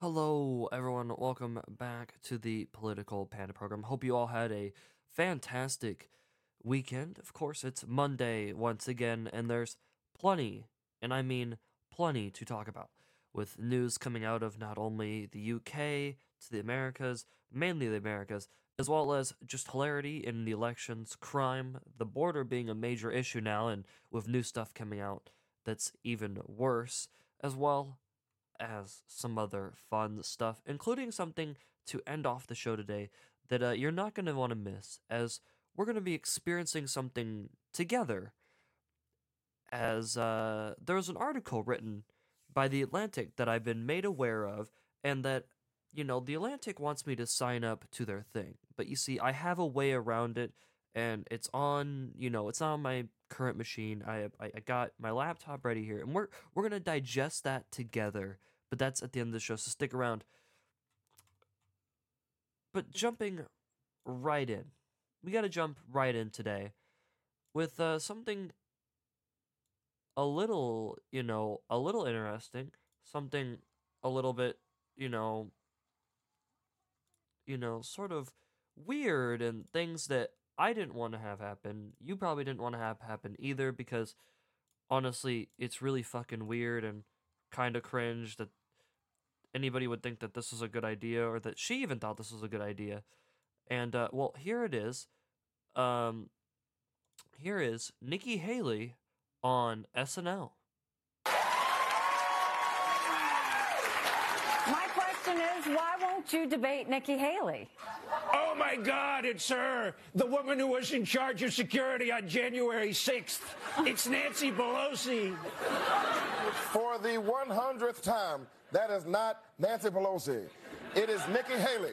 Hello, everyone. Welcome back to the Political Panda program. Hope you all had a fantastic weekend. Of course, it's Monday once again, and there's plenty, and I mean plenty, to talk about. With news coming out of not only the UK to the Americas, mainly the Americas, as well as just hilarity in the elections, crime, the border being a major issue now, and with new stuff coming out that's even worse, as well as some other fun stuff, including something to end off the show today that uh, you're not going to want to miss, as we're going to be experiencing something together. As uh, an article written by The Atlantic that I've been made aware of, and that, you know, The Atlantic wants me to sign up to their thing. But you see, I have a way around it, and it's on, you know, it's on my current machine. I, I, got my laptop ready here, and we're we're gonna digest that together. But that's at the end of the show, so stick around. But jumping right in, we got to jump right in today with uh, something a little, you know, a little interesting, something a little bit, you know, you know, sort of weird and things that I didn't want to have happen. You probably didn't want to have happen either because honestly, it's really fucking weird and kind of cringe that anybody would think that this was a good idea or that she even thought this was a good idea. And uh, well, here it is. Um, here is Nikki Haley on SNL. My question is, why won't you debate Nikki Haley? Oh my God, it's her, the woman who was in charge of security on January 6th. It's Nancy Pelosi. For the 100th time, that is not Nancy Pelosi. It is Nikki Haley.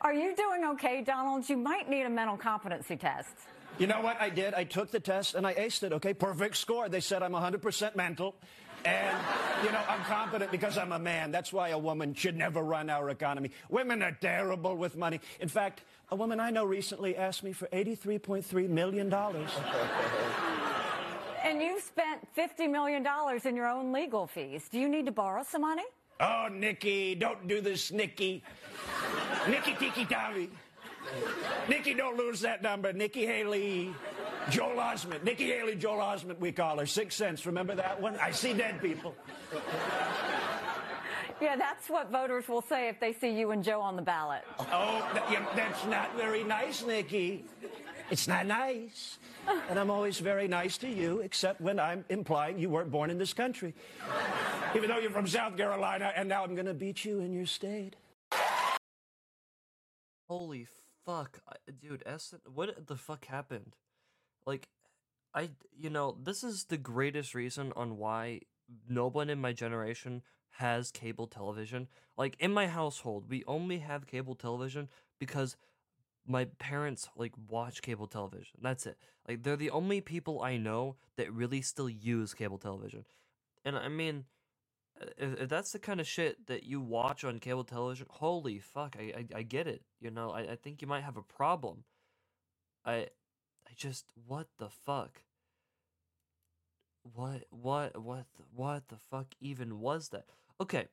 Are you doing okay, Donald? You might need a mental competency test. You know what I did? I took the test and I aced it, okay? Perfect score. They said I'm 100% mental. And, you know, I'm competent because I'm a man. That's why a woman should never run our economy. Women are terrible with money. In fact, a woman I know recently asked me for $83.3 million. And you've spent $50 million in your own legal fees. Do you need to borrow some money? Oh, Nikki, don't do this, Nikki. Nikki Tiki Tavi. Nikki, don't lose that number. Nikki Haley, Joel Osment. Nikki Haley, Joel Osment, we call her. Sixth Sense. Remember that one? I see dead people. Yeah, that's what voters will say if they see you and Joe on the ballot. Oh, that- yeah, that's not very nice, Nikki. It's not nice. And I'm always very nice to you, except when I'm implying you weren't born in this country. Even though you're from South Carolina, and now I'm going to beat you in your state. Holy fuck, dude! S what the fuck happened? Like, I you know this is the greatest reason on why no one in my generation has cable television. Like in my household, we only have cable television because my parents like watch cable television. That's it. Like they're the only people I know that really still use cable television. And I mean, if, if that's the kind of shit that you watch on cable television, holy fuck, I I, I get it. You know, I, I think you might have a problem. I I just what the fuck? What what what what the fuck even was that? Okay.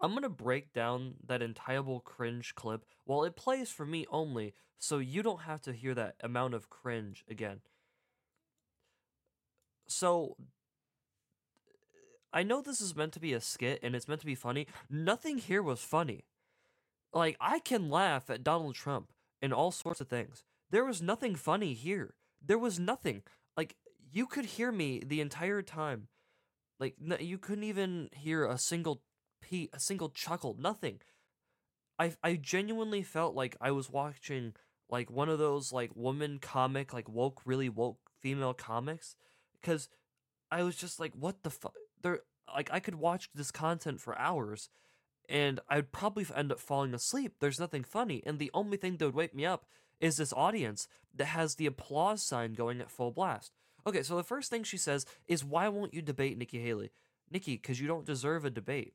I'm gonna break down that entire cringe clip while it plays for me only, so you don't have to hear that amount of cringe again. So I know this is meant to be a skit and it's meant to be funny. Nothing here was funny. Like, I can laugh at Donald Trump and all sorts of things. There was nothing funny here. There was nothing. Like, you could hear me the entire time. Like, n- you couldn't even hear a single pe- a single chuckle. Nothing. I I genuinely felt like I was watching like one of those like woman comic like woke really woke female comics because I was just like what the fuck there like I could watch this content for hours and I'd probably end up falling asleep. There's nothing funny and the only thing that would wake me up is this audience that has the applause sign going at full blast. Okay, so the first thing she says is why won't you debate Nikki Haley? Nikki, cuz you don't deserve a debate.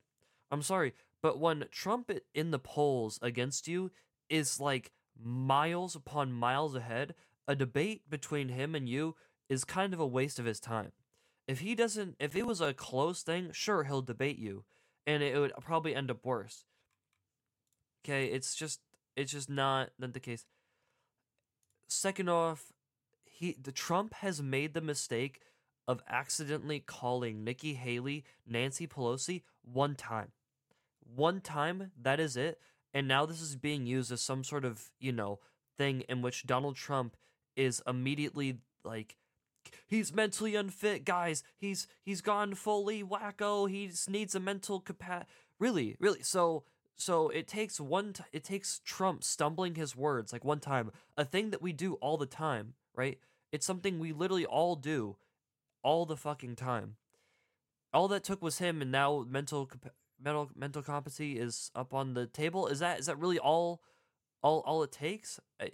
I'm sorry, but when Trump in the polls against you is like miles upon miles ahead, a debate between him and you is kind of a waste of his time. If he doesn't, if it was a close thing, sure, he'll debate you. and it would probably end up worse. Okay, it's just it's just not not the case. Second off, he the Trump has made the mistake of accidentally calling Nikki Haley Nancy Pelosi one time. One time, that is it. And now this is being used as some sort of, you know, thing in which Donald Trump is immediately like he's mentally unfit, guys. He's he's gone fully wacko. He needs a mental capacity. Really, really. So so it takes one. T- it takes Trump stumbling his words like one time, a thing that we do all the time, right? It's something we literally all do, all the fucking time. All that took was him, and now mental mental mental competency is up on the table. Is that is that really all all all it takes? I,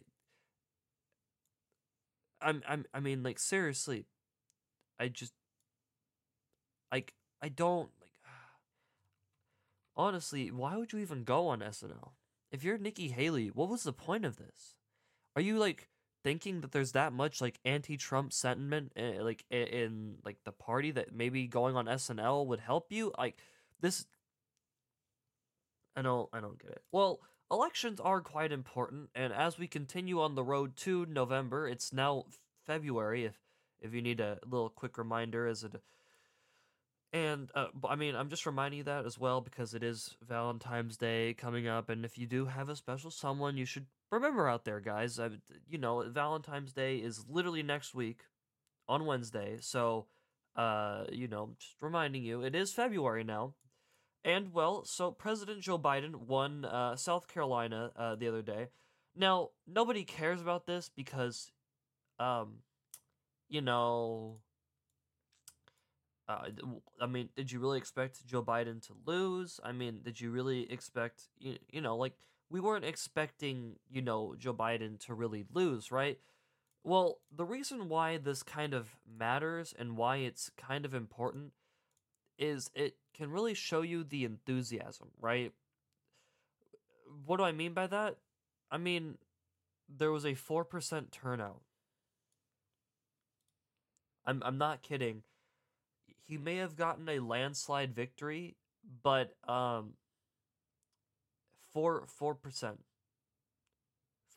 I'm I'm I mean like seriously, I just like I don't honestly, why would you even go on SNL? If you're Nikki Haley, what was the point of this? Are you like thinking that there's that much like anti-Trump sentiment in, like in, in like the party that maybe going on SNL would help you? Like this I don't I don't get it. Well, elections are quite important and as we continue on the road to November, it's now February if if you need a little quick reminder as it and uh, I mean, I'm just reminding you that as well because it is Valentine's Day coming up, and if you do have a special someone, you should remember out there, guys. I, you know, Valentine's Day is literally next week on Wednesday, so uh, you know, just reminding you, it is February now. And well, so President Joe Biden won uh, South Carolina uh, the other day. Now, nobody cares about this because, um, you know, uh, I mean, did you really expect Joe Biden to lose? I mean, did you really expect you, you know like we weren't expecting you know Joe Biden to really lose, right? Well, the reason why this kind of matters and why it's kind of important is it can really show you the enthusiasm, right? What do I mean by that? I mean, there was a 4% turnout. I'm I'm not kidding he may have gotten a landslide victory, but um, four four percent,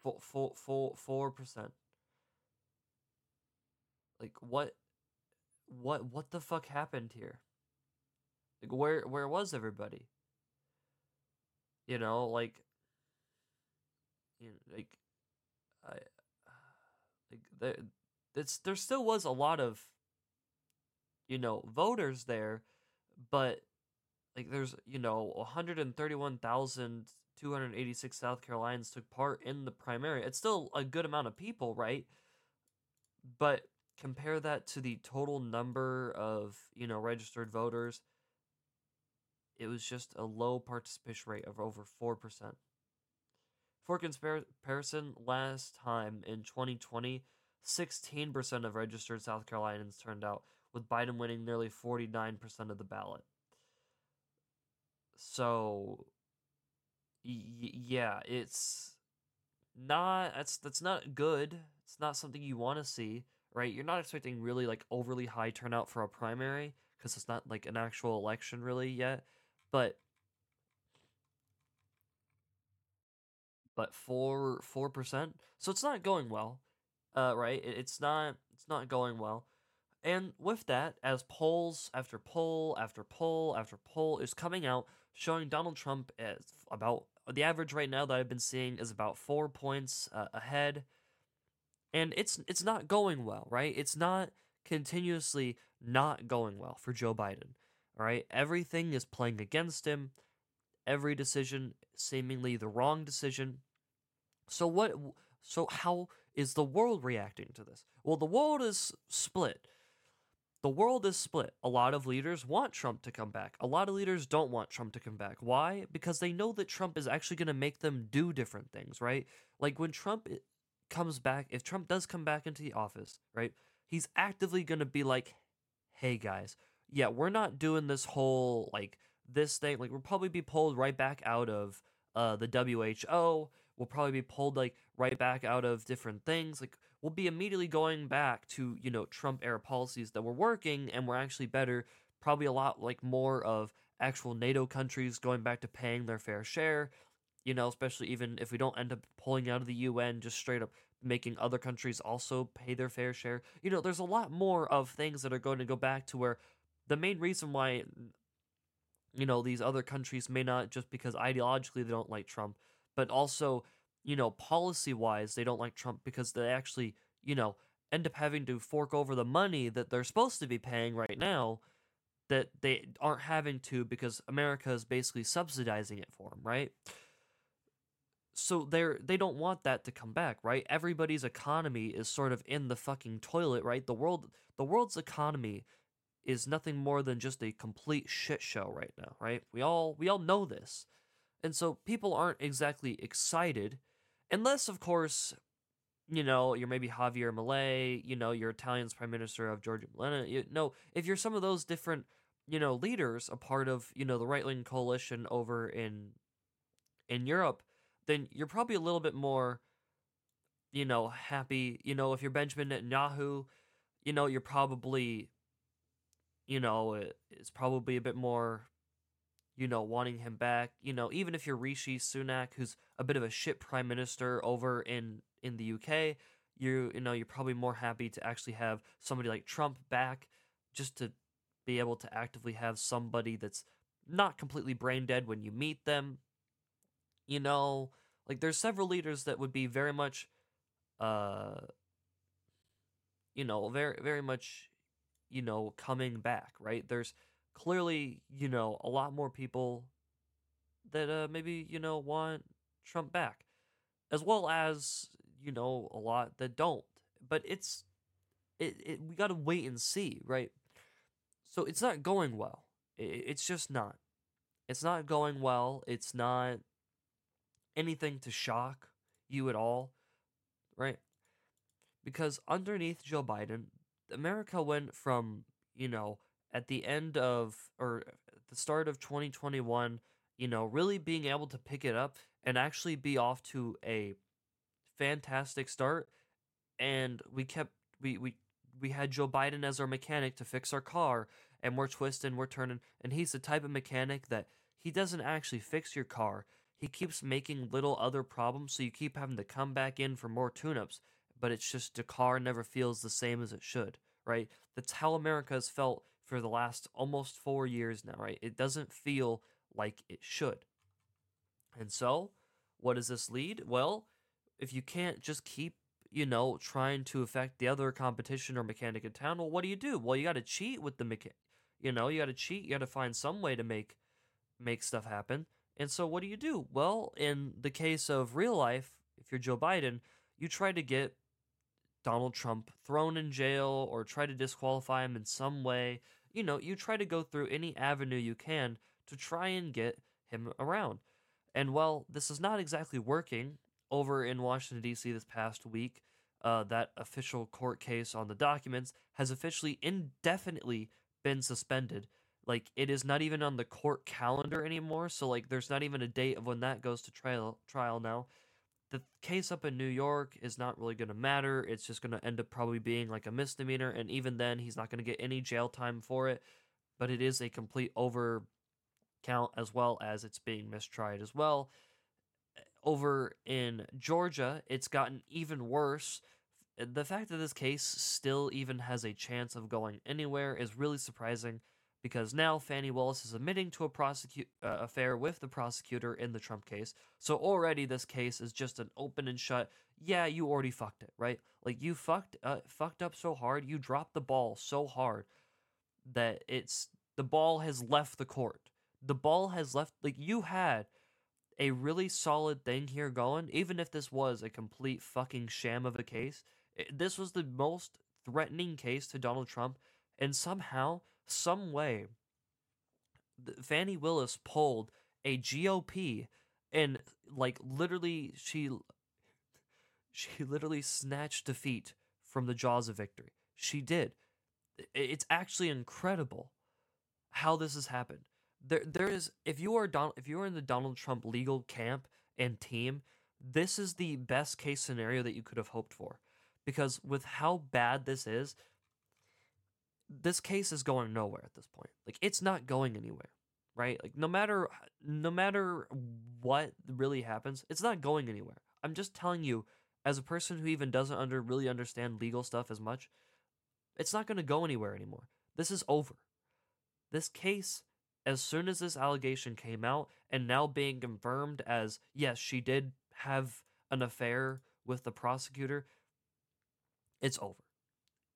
four four four four percent. Like what, what what the fuck happened here? Like where where was everybody? You know, like, you know, like, I, like there, it's there still was a lot of you know, voters there, but like there's, you know, 131,286 South Carolinians took part in the primary. It's still a good amount of people, right? But compare that to the total number of, you know, registered voters, it was just a low participation rate of over 4%. For comparison, last time in 2020, 16% of registered South Carolinians turned out, with Biden winning nearly 49% of the ballot. So y- yeah, it's not that's that's not good. It's not something you want to see, right? You're not expecting really like overly high turnout for a primary because it's not like an actual election really yet, but but four four percent. So it's not going well, uh, right? It's not it's not going well. And with that, as polls after poll after poll after poll is coming out showing Donald Trump as about the average right now that I've been seeing is about four points uh, ahead, and it's it's not going well, right? It's not continuously not going well for Joe Biden. All right, everything is playing against him. Every decision seemingly the wrong decision. So what? So how is the world reacting to this? Well, the world is split the world is split. A lot of leaders want Trump to come back. A lot of leaders don't want Trump to come back. Why? Because they know that Trump is actually going to make them do different things, right? Like when Trump comes back, if Trump does come back into the office, right? He's actively going to be like, "Hey guys, yeah, we're not doing this whole like this thing. Like we'll probably be pulled right back out of uh the WHO. We'll probably be pulled like right back out of different things. Like we'll be immediately going back to, you know, Trump era policies that were working and were actually better probably a lot like more of actual NATO countries going back to paying their fair share. You know, especially even if we don't end up pulling out of the UN, just straight up making other countries also pay their fair share. You know, there's a lot more of things that are going to go back to where the main reason why you know these other countries may not just because ideologically they don't like Trump, but also you know policy wise they don't like Trump because they actually you know end up having to fork over the money that they're supposed to be paying right now that they aren't having to because America is basically subsidizing it for them, right? So they're they don't want that to come back, right? Everybody's economy is sort of in the fucking toilet, right? The world the world's economy is nothing more than just a complete shit show right now, right? We all we all know this. And so people aren't exactly excited unless of course you know, you're maybe Javier Milei, you know, you're Italian's prime minister of Giorgia Meloni. You know, if you're some of those different, you know, leaders, a part of, you know, the right wing coalition over in in Europe, then you're probably a little bit more, you know, happy. You know, if you're Benjamin Netanyahu, you know, you're probably, you know, it's probably a bit more, you know, wanting him back. You know, even if you're Rishi Sunak, who's a bit of a shit prime minister over in in the UK, you you know you're probably more happy to actually have somebody like Trump back, just to be able to actively have somebody that's not completely brain dead when you meet them. You know, like there's several leaders that would be very much, uh, you know, very very much, you know, coming back. Right? There's clearly you know a lot more people that uh maybe you know want Trump back, as well as you know a lot that don't. But it's it, it we got to wait and see, right? So it's not going well. It, it's just not. It's not going well. It's not anything to shock you at all, right? Because underneath Joe Biden, America went from, you know, at the end of or the start of 2021, you know, really being able to pick it up and actually be off to a fantastic start and we kept we we we had Joe Biden as our mechanic to fix our car and we're twisting, we're turning and he's the type of mechanic that he doesn't actually fix your car. He keeps making little other problems so you keep having to come back in for more tune-ups, but it's just the car never feels the same as it should, right? That's how America has felt for the last almost 4 years now, right? It doesn't feel like it should. And so, what does this lead? Well, if you can't just keep you know trying to affect the other competition or mechanic in town well what do you do well you got to cheat with the mechanic you know you got to cheat you got to find some way to make make stuff happen and so what do you do well in the case of real life if you're joe biden you try to get donald trump thrown in jail or try to disqualify him in some way you know you try to go through any avenue you can to try and get him around and while this is not exactly working over in Washington, D.C. this past week, uh, that official court case on the documents has officially indefinitely been suspended. Like, it is not even on the court calendar anymore. So, like, there's not even a date of when that goes to trial, trial now. The case up in New York is not really going to matter. It's just going to end up probably being like a misdemeanor. And even then, he's not going to get any jail time for it. But it is a complete over count as well as it's being mistried as well over in Georgia, it's gotten even worse. The fact that this case still even has a chance of going anywhere is really surprising because now Fani Willis is admitting to a prosecute uh, affair with the prosecutor in the Trump case. So already this case is just an open and shut. Yeah, you already fucked it, right? Like you fucked uh, fucked up so hard, you dropped the ball so hard that it's the ball has left the court. The ball has left like you had a really solid thing here going, even if this was a complete fucking sham of a case. This was the most threatening case to Donald Trump, and somehow, some way, Fani Willis pulled a GOP and like literally she she literally snatched defeat from the jaws of victory. She did. It's actually incredible how this has happened there there is if you are Don, if you are in the Donald Trump legal camp and team, this is the best case scenario that you could have hoped for. Because with how bad this is, this case is going nowhere at this point. Like it's not going anywhere, right? Like no matter no matter what really happens, it's not going anywhere. I'm just telling you as a person who even doesn't under really understand legal stuff as much, it's not going to go anywhere anymore. This is over. This case as soon as this allegation came out and now being confirmed as yes, she did have an affair with the prosecutor, it's over.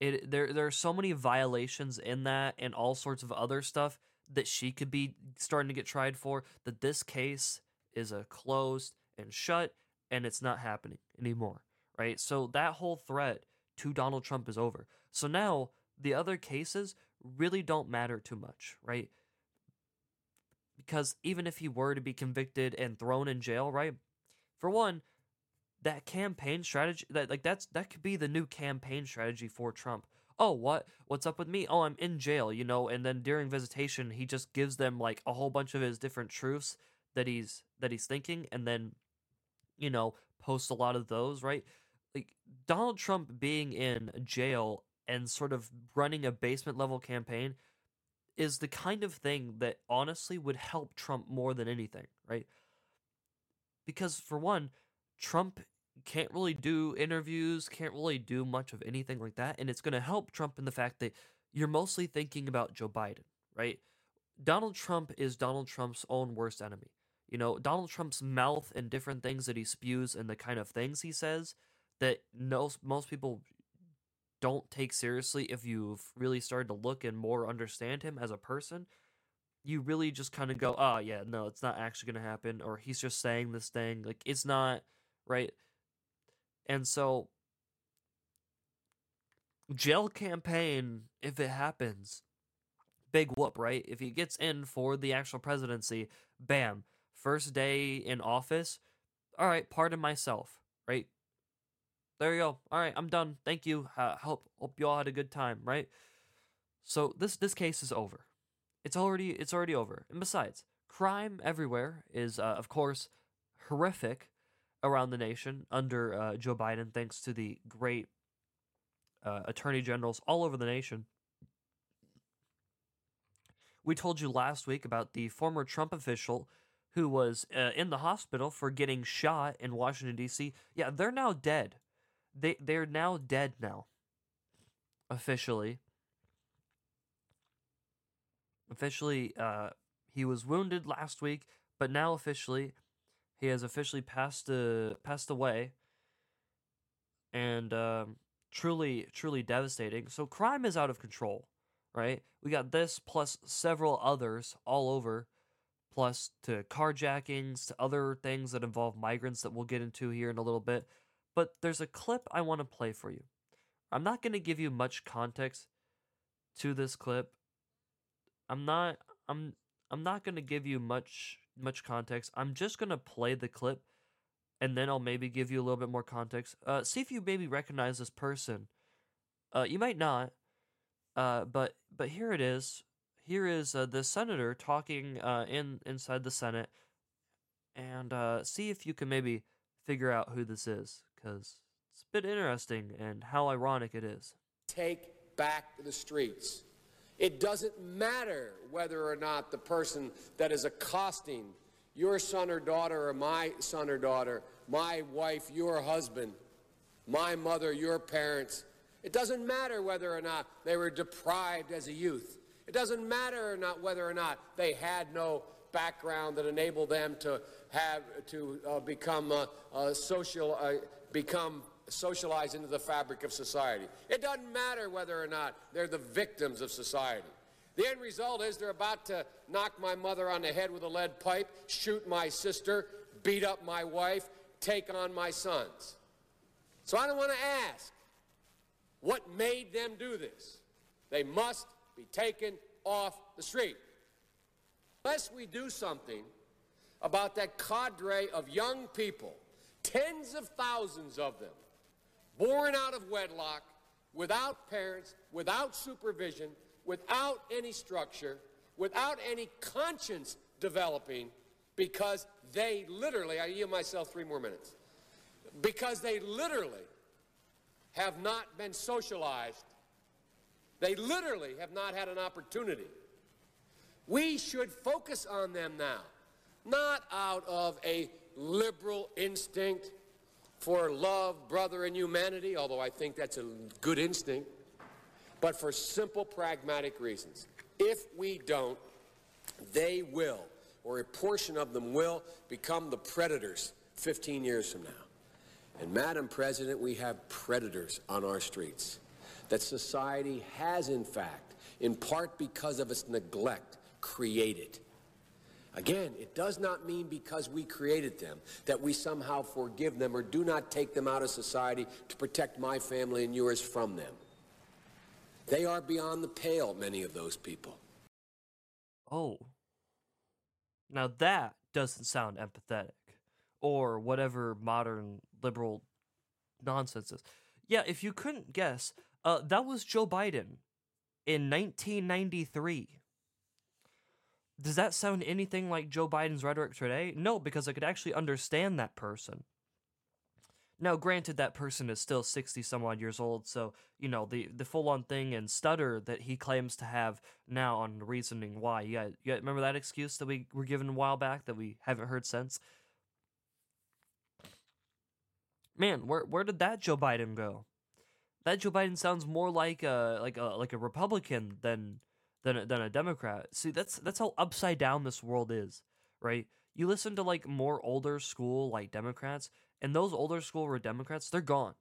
It there there are so many violations in that and all sorts of other stuff that she could be starting to get tried for that this case is a closed and shut and it's not happening anymore, right? So that whole threat to Donald Trump is over. So now the other cases really don't matter too much, right? Because even if he were to be convicted and thrown in jail, right? For one, that campaign strategy that like that's that could be the new campaign strategy for Trump. Oh, what? What's up with me? Oh, I'm in jail, you know, and then during visitation, he just gives them like a whole bunch of his different truths that he's that he's thinking and then you know, post a lot of those, right? Like Donald Trump being in jail and sort of running a basement level campaign is the kind of thing that honestly would help Trump more than anything, right? Because for one, Trump can't really do interviews, can't really do much of anything like that, and it's going to help Trump in the fact that you're mostly thinking about Joe Biden, right? Donald Trump is Donald Trump's own worst enemy. You know, Donald Trump's mouth and different things that he spews and the kind of things he says that most most people don't take seriously if you've really started to look and more understand him as a person, you really just kind of go, oh, yeah, no, it's not actually going to happen. Or he's just saying this thing. Like, it's not, right? And so, jail campaign, if it happens, big whoop, right? If he gets in for the actual presidency, bam, first day in office, all right, pardon myself, right? there you go. All right, I'm done. Thank you. Uh, hope hope you all had a good time, right? So this this case is over. It's already it's already over. And besides, crime everywhere is uh, of course horrific around the nation under uh, Joe Biden, thanks to the great uh, attorney generals all over the nation. We told you last week about the former Trump official who was uh, in the hospital for getting shot in Washington D.C. Yeah, they're now dead they they're now dead now. Officially. Officially, uh, he was wounded last week, but now officially, he has officially passed uh, passed away. And um, truly, truly devastating. So crime is out of control, right? We got this plus several others all over, plus to carjackings, to other things that involve migrants that we'll get into here in a little bit. But there's a clip I want to play for you. I'm not going to give you much context to this clip. I'm not I'm I'm not going to give you much much context. I'm just going to play the clip and then I'll maybe give you a little bit more context. Uh, see if you maybe recognize this person. Uh, you might not, uh, but but here it is. Here is uh, the senator talking uh, in inside the Senate, and uh, see if you can maybe figure out who this is because it's a bit interesting and how ironic it is. Take back the streets. It doesn't matter whether or not the person that is accosting your son or daughter or my son or daughter, my wife, your husband, my mother, your parents, it doesn't matter whether or not they were deprived as a youth. It doesn't matter or not whether or not they had no background that enabled them to have to uh, become uh, uh, social become socialized into the fabric of society. It doesn't matter whether or not they're the victims of society. The end result is they're about to knock my mother on the head with a lead pipe, shoot my sister, beat up my wife, take on my sons. So I don't want to ask what made them do this. They must be taken off the street. Unless we do something about that cadre of young people tens of thousands of them, born out of wedlock, without parents, without supervision, without any structure, without any conscience developing, because they literally, I yield myself three more minutes, because they literally have not been socialized They literally have not had an opportunity. We should focus on them now, not out of a liberal instinct for love, brother, and humanity, although I think that's a good instinct, but for simple pragmatic reasons. If we don't, they will, or a portion of them will, become the predators 15 years from now. And, Madam President, we have predators on our streets that society has, in fact, in part because of its neglect, created. Again, it does not mean because we created them that we somehow forgive them or do not take them out of society to protect my family and yours from them. They are beyond the pale, many of those people. Oh. Now that doesn't sound empathetic. Or whatever modern liberal nonsense is. Yeah, if you couldn't guess, uh, that was Joe Biden in 1993. Does that sound anything like Joe Biden's rhetoric today? No, because I could actually understand that person. Now, granted, that person is still 60 some odd years old, so, you know, the, the full on thing and stutter that he claims to have now on reasoning why. You got, remember that excuse that we were given a while back that we haven't heard since? Man, where, where did that Joe Biden go? That Joe Biden sounds more like a like a like a Republican than than a, than a Democrat. See, that's that's how upside down this world is, right? You listen to like more older school like Democrats, and those older school were Democrats, they're gone,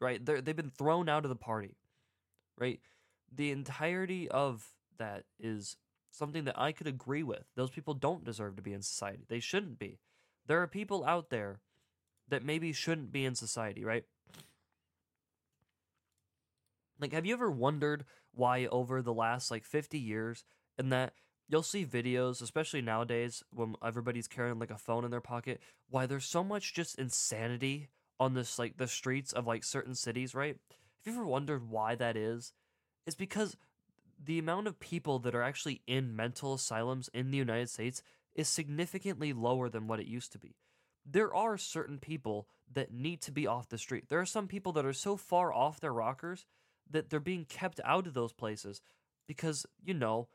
right? They they've been thrown out of the party, right? The entirety of that is something that I could agree with. Those people don't deserve to be in society. They shouldn't be. There are people out there that maybe shouldn't be in society, right? Like, have you ever wondered why over the last like 50 years, and that you'll see videos, especially nowadays when everybody's carrying like a phone in their pocket, why there's so much just insanity on this like the streets of like certain cities, right? Have you ever wondered why that is? It's because the amount of people that are actually in mental asylums in the United States is significantly lower than what it used to be. There are certain people that need to be off the street. There are some people that are so far off their rockers that they're being kept out of those places because, you know,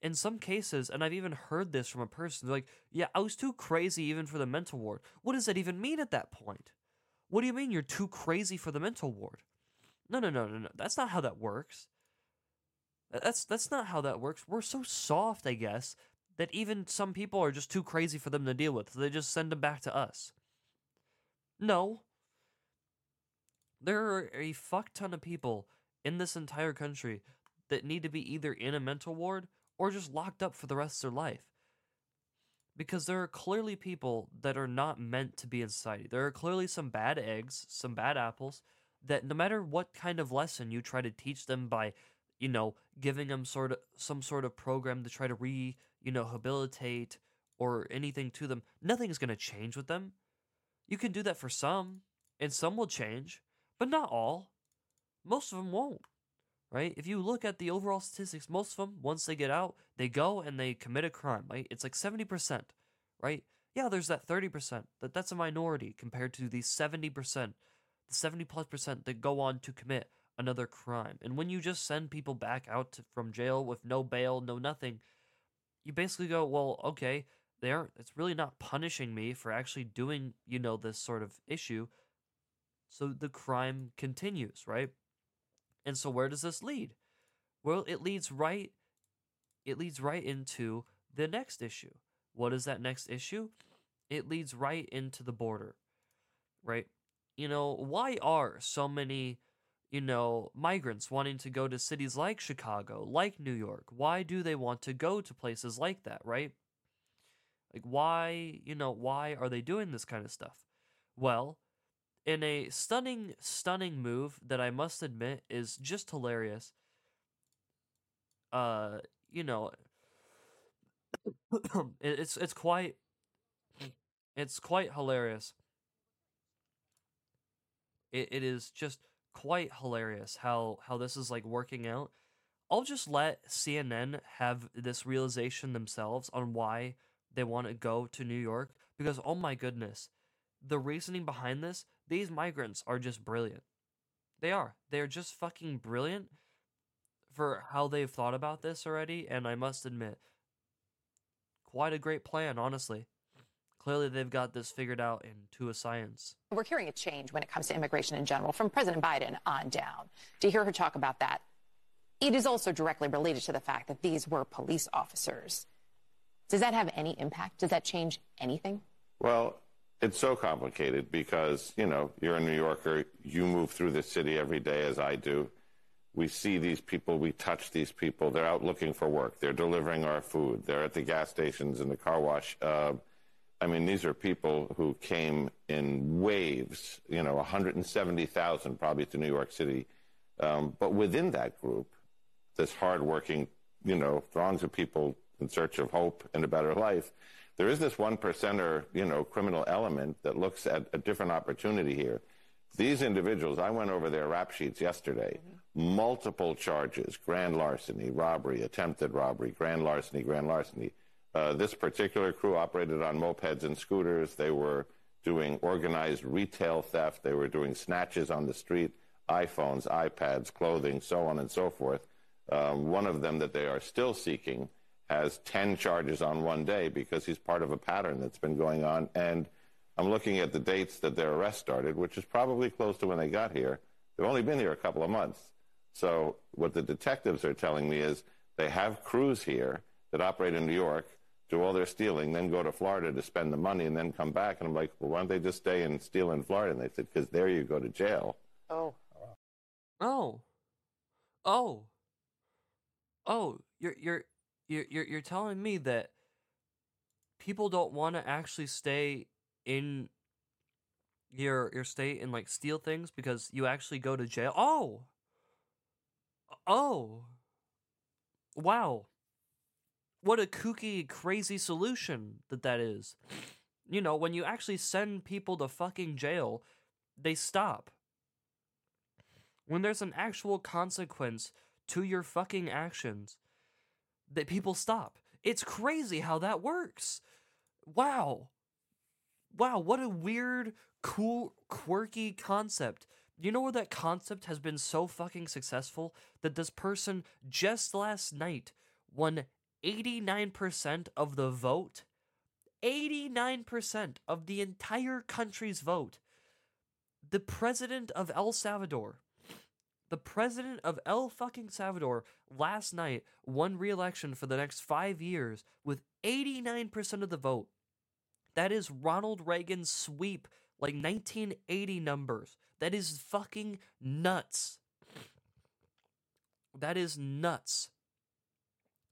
in some cases, and I've even heard this from a person, like, yeah, I was too crazy even for the mental ward. What does that even mean at that point? What do you mean you're too crazy for the mental ward? No, no, no, no, no. That's not how that works. That's that's not how that works. We're so soft, I guess, that even some people are just too crazy for them to deal with. So they just send them back to us. No. There are a fuck ton of people in this entire country that need to be either in a mental ward or just locked up for the rest of their life. Because there are clearly people that are not meant to be in society. There are clearly some bad eggs, some bad apples, that no matter what kind of lesson you try to teach them by, you know, giving them sort of some sort of program to try to re, you know, habilitate or anything to them, nothing's going to change with them. You can do that for some, and some will change, but not all. Most of them won't, right? If you look at the overall statistics, most of them, once they get out, they go and they commit a crime, right? It's like 70%, right? Yeah, there's that 30%, that that's a minority compared to the 70%, the 70 plus percent that go on to commit another crime. And when you just send people back out to, from jail with no bail, no nothing, you basically go, well, okay, they aren't, it's really not punishing me for actually doing, you know, this sort of issue. So the crime continues, right? And so where does this lead? Well, it leads right it leads right into the next issue. What is that next issue? It leads right into the border. Right? You know, why are so many, you know, migrants wanting to go to cities like Chicago, like New York? Why do they want to go to places like that, right? Like why, you know, why are they doing this kind of stuff? Well, in a stunning, stunning move that I must admit is just hilarious. Uh, you know, it's it's quite it's quite hilarious. It it is just quite hilarious how how this is like working out. I'll just let CNN have this realization themselves on why they want to go to New York because oh my goodness, the reasoning behind this these migrants are just brilliant. They are. They are just fucking brilliant. for how they've thought about this already, and I must admit, quite a great plan, honestly. Clearly, they've got this figured out into a science. We're hearing a change when it comes to immigration in general from President Biden on down. To hear her talk about that, it is also directly related to the fact that these were police officers. Does that have any impact? Does that change anything? Well, it's so complicated because, you know, you're a New Yorker, you move through the city every day as I do. We see these people, we touch these people. They're out looking for work. They're delivering our food. They're at the gas stations and the car wash. Uh, I mean, these are people who came in waves, you know, 170,000 probably to New York City. Um, but within that group, this hardworking, you know, throngs of people in search of hope and a better life, there is this one percenter, you know, criminal element that looks at a different opportunity here. These individuals, I went over their rap sheets yesterday. Mm-hmm. Multiple charges: grand larceny, robbery, attempted robbery, grand larceny, grand larceny. Uh, this particular crew operated on mopeds and scooters. They were doing organized retail theft. They were doing snatches on the street, iPhones, iPads, clothing, so on and so forth. Um, one of them that they are still seeking has 10 charges on one day because he's part of a pattern that's been going on. And I'm looking at the dates that their arrest started, which is probably close to when they got here. They've only been here a couple of months. So what the detectives are telling me is they have crews here that operate in New York do all their stealing, then go to Florida to spend the money, and then come back. And I'm like, well, why don't they just stay and steal in Florida? And they said, because there you go to jail. Oh. Oh. Oh. Oh. You're you're you're you're, you're telling me that people don't want to actually stay in your your state and like steal things because you actually go to jail. Oh. Oh. Wow what a kooky, crazy solution that that is. You know, when you actually send people to fucking jail, they stop. When there's an actual consequence to your fucking actions, that people stop. It's crazy how that works. Wow. Wow, what a weird, cool, quirky concept. You know where that concept has been so fucking successful that this person just last night won 89% of the vote, 89% of the entire country's vote, the president of El Salvador, the president of El fucking Salvador last night won re-election for the next five years with 89% of the vote. That is Ronald Reagan's sweep, like 1980 numbers. That is fucking nuts. That is nuts.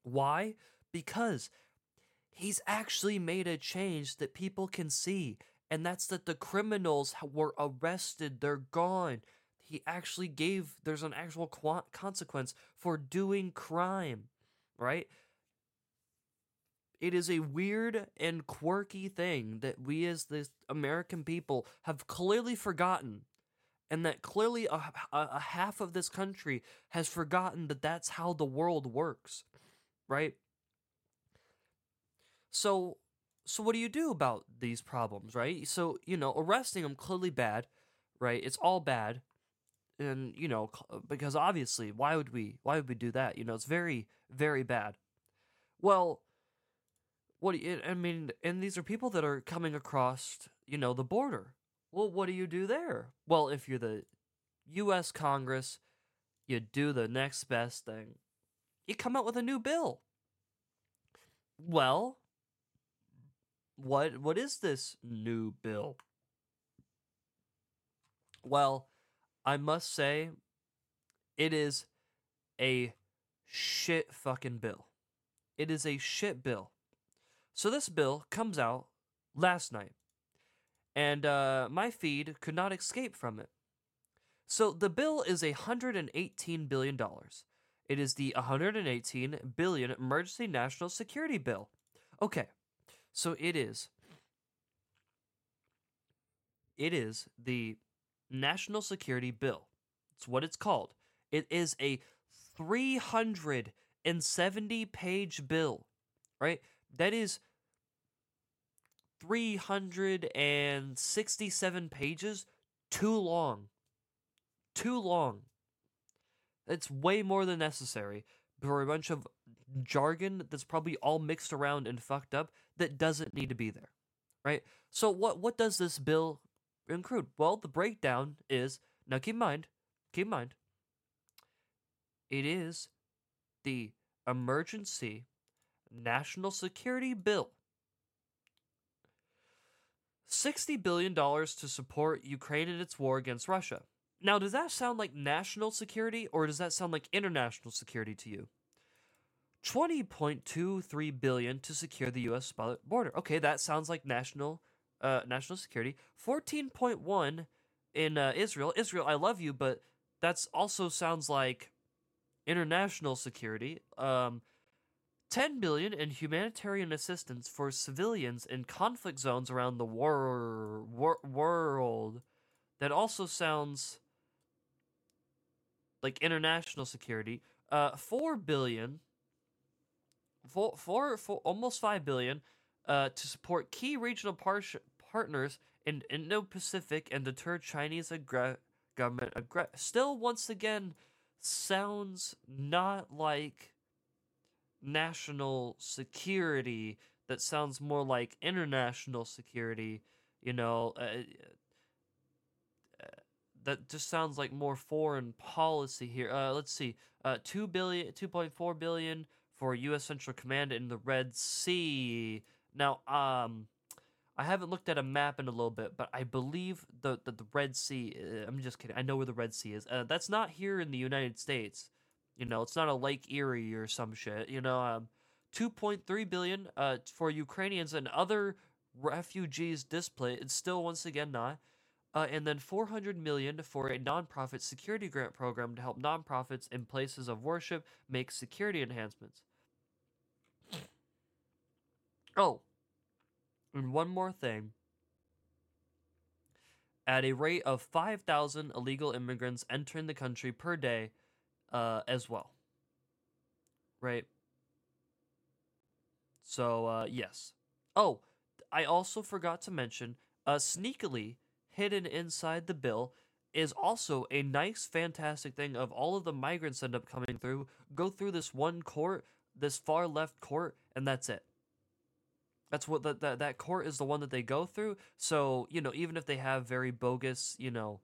Why? Because he's actually made a change that people can see, and that's that the criminals were arrested, they're gone. He actually gave, there's an actual consequence for doing crime, right? It is a weird and quirky thing that we as the American people have clearly forgotten and that clearly a, a, a, half of this country has forgotten that that's how the world works right? So so what do you do about these problems, right? So, you know, arresting them clearly bad, right? It's all bad. And, you know, uh, because obviously, why would we why would we do that? You know, it's very very bad. Well, what do you, I mean, and these are people that are coming across, you know, the border. Well, what do you do there? Well, if you're the US Congress, you do the next best thing you come out with a new bill. Well, what what is this new bill? Well, I must say it is a shit fucking bill. It is a shit bill. So this bill comes out last night, and uh, my feed could not escape from it. So the bill is a hundred and eighteen billion dollars. It is the 118 billion emergency national security bill. Okay. So it is it is the national security bill. It's what it's called. It is a 370 page bill, right? That is 367 pages too long. Too long. It's way more than necessary for a bunch of jargon that's probably all mixed around and fucked up that doesn't need to be there, right? So what what does this bill include? Well, the breakdown is now keep in mind, keep in mind, it is the emergency national security bill. $60 billion to support Ukraine in its war against Russia. Now, does that sound like national security or does that sound like international security to you? 20.23 billion to secure the US border. Okay, that sounds like national uh national security. 14.1 in uh, Israel. Israel, I love you, but that's also sounds like international security. Um 10 billion in humanitarian assistance for civilians in conflict zones around the war, war, world. That also sounds like international security. Uh, 4 billion four, four, four almost 5 billion uh, to support key regional par- partners in Indo-Pacific and deter Chinese government aggr- still once again sounds not like national security that sounds more like international security you know uh, uh, that just sounds like more foreign policy here uh, let's see uh, 2 billion 2.4 billion for U.S. Central Command in the Red Sea. Now, um, I haven't looked at a map in a little bit, but I believe the the, the Red Sea. Uh, I'm just kidding. I know where the Red Sea is. Uh, that's not here in the United States. You know, it's not a Lake Erie or some shit. You know, um, 2.3 billion uh, for Ukrainians and other refugees displaced. It's still once again not. Uh, and then 400 million for a nonprofit security grant program to help nonprofits in places of worship make security enhancements. Oh, and one more thing. At a rate of 5,000 illegal immigrants entering the country per day, uh, as well. Right? So, uh, yes. Oh, I also forgot to mention, uh, sneakily hidden inside the bill is also a nice, fantastic thing of all of the migrants end up coming through, go through this one court, this far left court, and that's it. That's what the, the, that court is the one that they go through. So you know, even if they have very bogus, you know,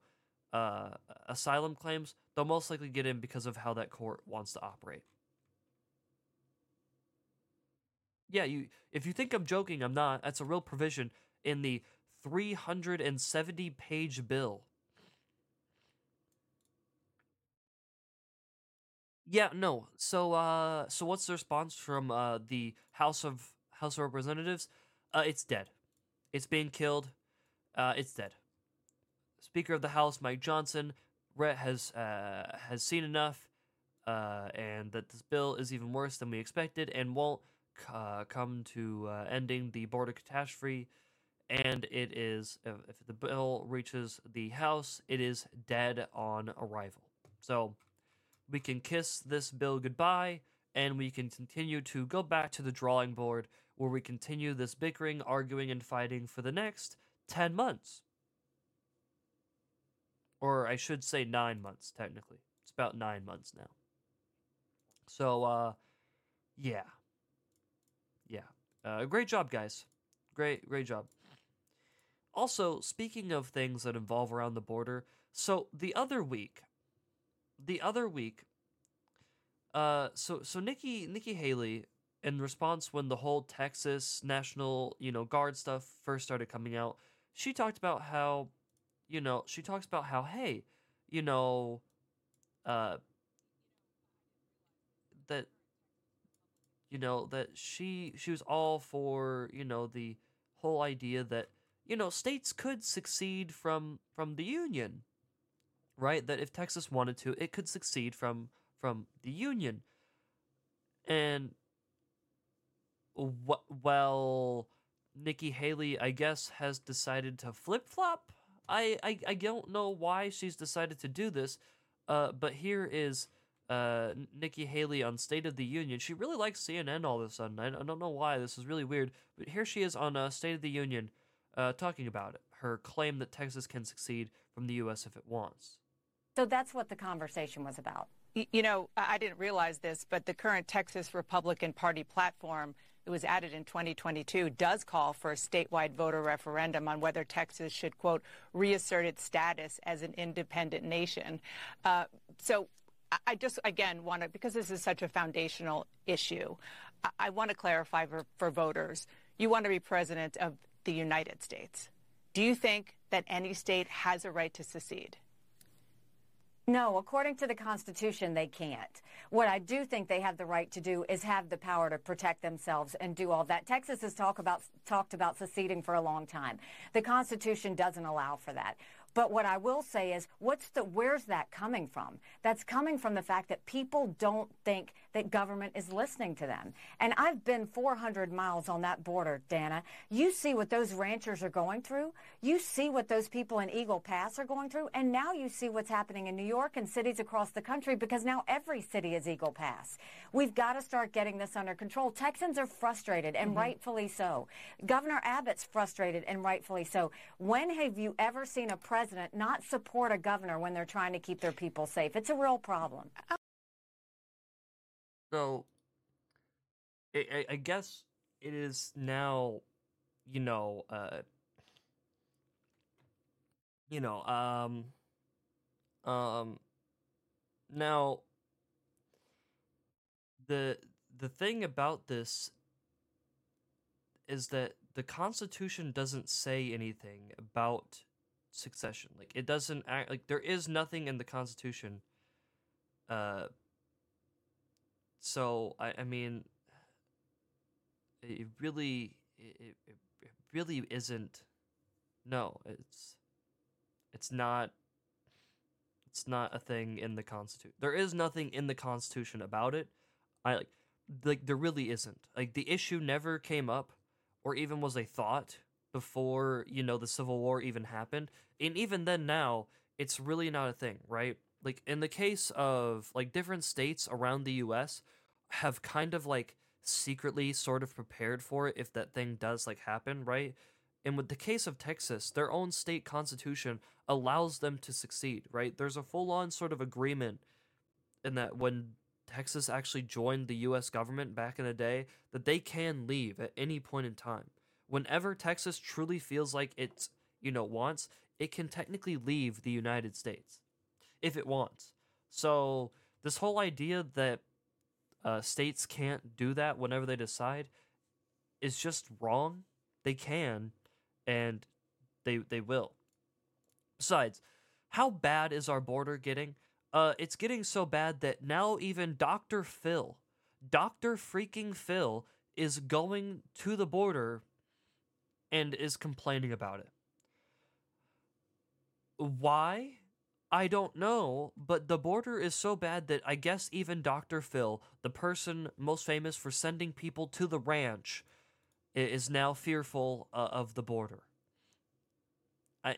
uh, asylum claims, they'll most likely get in because of how that court wants to operate. Yeah, you. If you think I'm joking, I'm not. That's a real provision in the 370 page bill. Yeah, no. So, uh, so what's the response from uh, the House of House of Representatives? Uh, it's dead. It's being killed. Uh, it's dead. Speaker of the House Mike Johnson has uh, has seen enough, uh, and that this bill is even worse than we expected, and won't uh, come to uh, ending the border catastrophe. And it is, if the bill reaches the House, it is dead on arrival. So we can kiss this bill goodbye and we can continue to go back to the drawing board where we continue this bickering, arguing, and fighting for the next 10 months. Or I should say nine months, technically. It's about nine months now. So, uh, yeah. Yeah. Uh, great job, guys. Great, great job. Also, speaking of things that involve around the border, so the other week, the other week, uh, so so Nikki Nikki Haley, in response when the whole Texas National you know Guard stuff first started coming out, she talked about how, you know, she talks about how hey, you know, uh, that you know that she she was all for you know the whole idea that you know states could succeed from from the union right? That if texas wanted to it could succeed from from the union and wh- well nikki haley i guess has decided to flip-flop I, I i don't know why she's decided to do this uh but here is uh, Nikki Haley on State of the Union. She really likes CNN all of a sudden. I, I don't know why. This is really weird. But here she is on uh, State of the Union uh, talking about it. Her claim that Texas can succeed from the U.S. if it wants. So that's what the conversation was about. You know, I didn't realize this, but the current Texas Republican Party platform that was added in 2022 does call for a statewide voter referendum on whether Texas should, quote, reassert its status as an independent nation. Uh, so I just, again, want to, because this is such a foundational issue, I, want to clarify for, for voters. You want to be president of the United States. Do you think that any state has a right to secede? No, according to the Constitution, they can't. What I do think they have the right to do is have the power to protect themselves and do all that. Texas has talk about, talked about seceding for a long time. The Constitution doesn't allow for that. But what I will say is, what's the, where's that coming from? That's coming from the fact that people don't think that government is listening to them. And I've been 400 miles on that border, Dana. You see what those ranchers are going through. You see what those people in Eagle Pass are going through. And now you see what's happening in New York and cities across the country because now every city is Eagle Pass. We've got to start getting this under control. Texans are frustrated and mm-hmm. rightfully so. Governor Abbott's frustrated and rightfully so. When have you ever seen a president president not support a governor when they're trying to keep their people safe. It's a real problem. So, I, I guess it is now, you know, uh, you know, um, um, now the the thing about this is that the Constitution doesn't say anything about succession. Like it doesn't act like there is nothing in the Constitution. Uh. So I I mean, it really it, it, it really isn't. No, it's it's not. It's not a thing in the Constitution. There is nothing in the Constitution about it. I like like there really isn't. Like the issue never came up or even was a thought before you know the civil war even happened. And even then now it's really not a thing right? Like in the case of like different states around the us have kind of like secretly sort of prepared for it if that thing does like happen right? And with the case of texas their own state constitution allows them to succeed right? There's a full-on sort of agreement in that when texas actually joined the us government back in the day that they can leave at any point in time whenever Texas truly feels like it's, you know, wants, it can technically leave the United States if it wants. So, this whole idea that uh, states can't do that whenever they decide is just wrong. They can, and they they will. Besides, how bad is our border getting? Uh, it's getting so bad that now even Dr. Phil, Dr. freaking Phil, is going to the border and is complaining about it. Why? I don't know, but the border is so bad that I guess even Dr. Phil, the person most famous for sending people to the ranch, is now fearful uh, of the border. I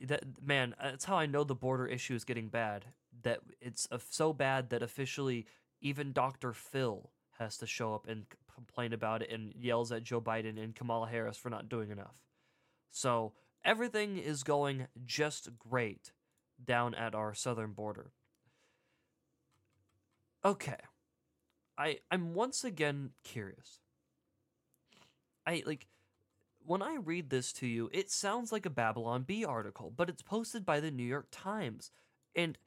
that man, that's how I know the border issue is getting bad. That it's so bad that officially even Dr. Phil has to show up and complain about it and yells at Joe Biden and Kamala Harris for not doing enough. So everything is going just great down at our southern border. Okay. I I'm once again curious. I like when I read this to you, it sounds like a Babylon Bee article, but it's posted by the New York Times. And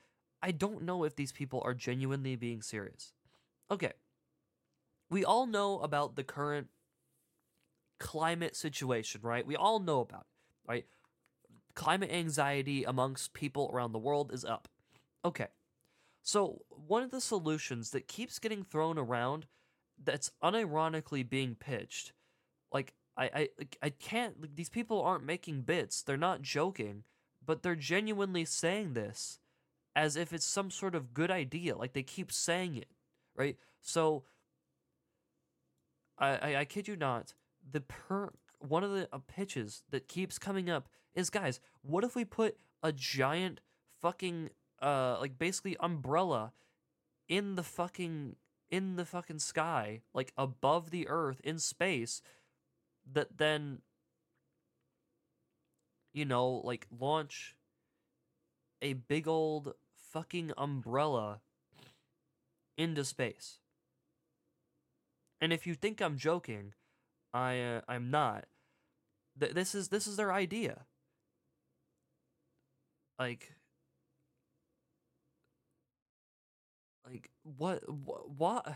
I don't know if these people are genuinely being serious. Okay we all know about the current climate situation, right? We all know about it, right? Climate anxiety amongst people around the world is up. Okay. So, one of the solutions that keeps getting thrown around that's unironically being pitched, like I I I can't like, these people aren't making bits. They're not joking, but they're genuinely saying this as if it's some sort of good idea. Like they keep saying it, right? So I, I, I kid you not. The per one of the uh, pitches that keeps coming up is, guys, what if we put a giant fucking uh like basically umbrella in the fucking in the fucking sky, like above the earth in space, that then you know, like launch a big old fucking umbrella into space. And if you think I'm joking, I uh, I'm not. Th- this is this is their idea. Like like what what, what?